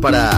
Para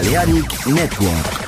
Balearic Network.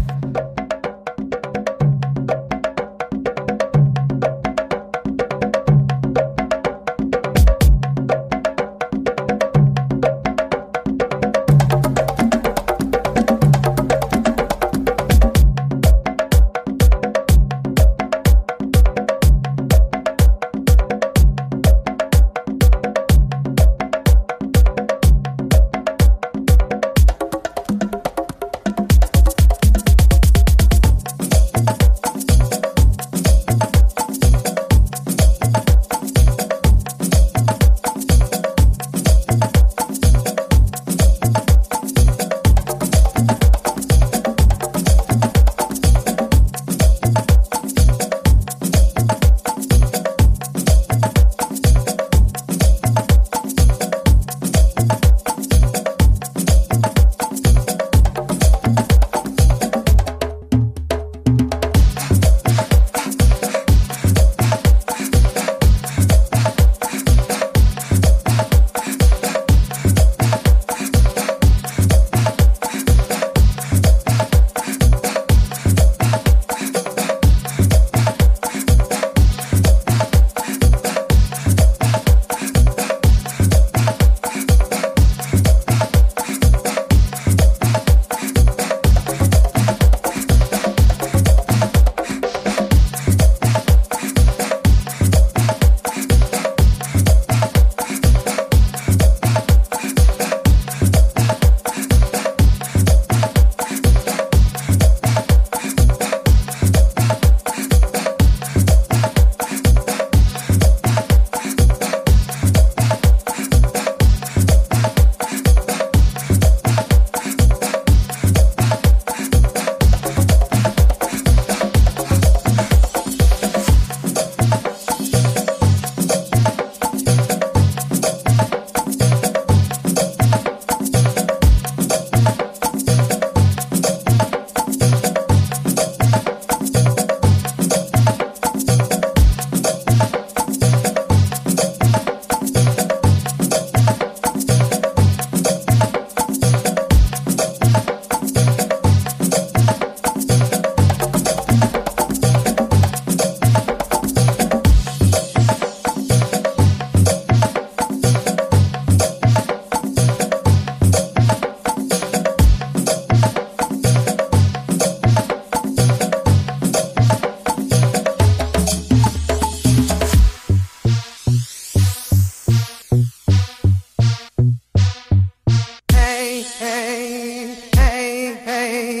rain.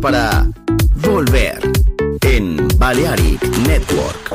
Para Volver en Balearic Network.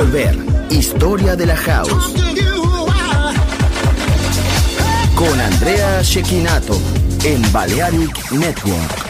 Volver. Historia de la house. Con Andrea Shekinato en Balearic Network.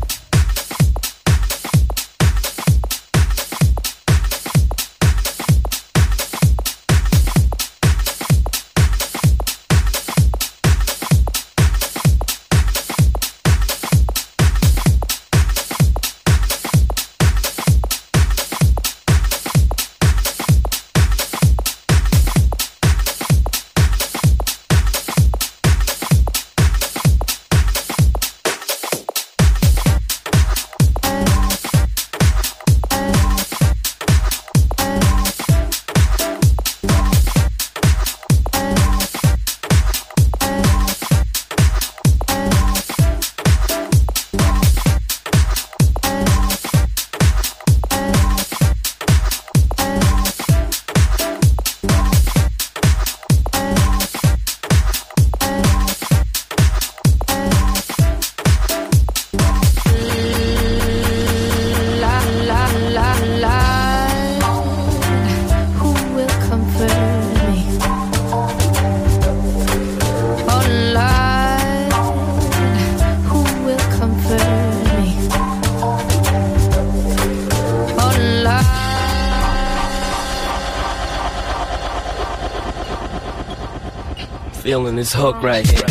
This hook right here.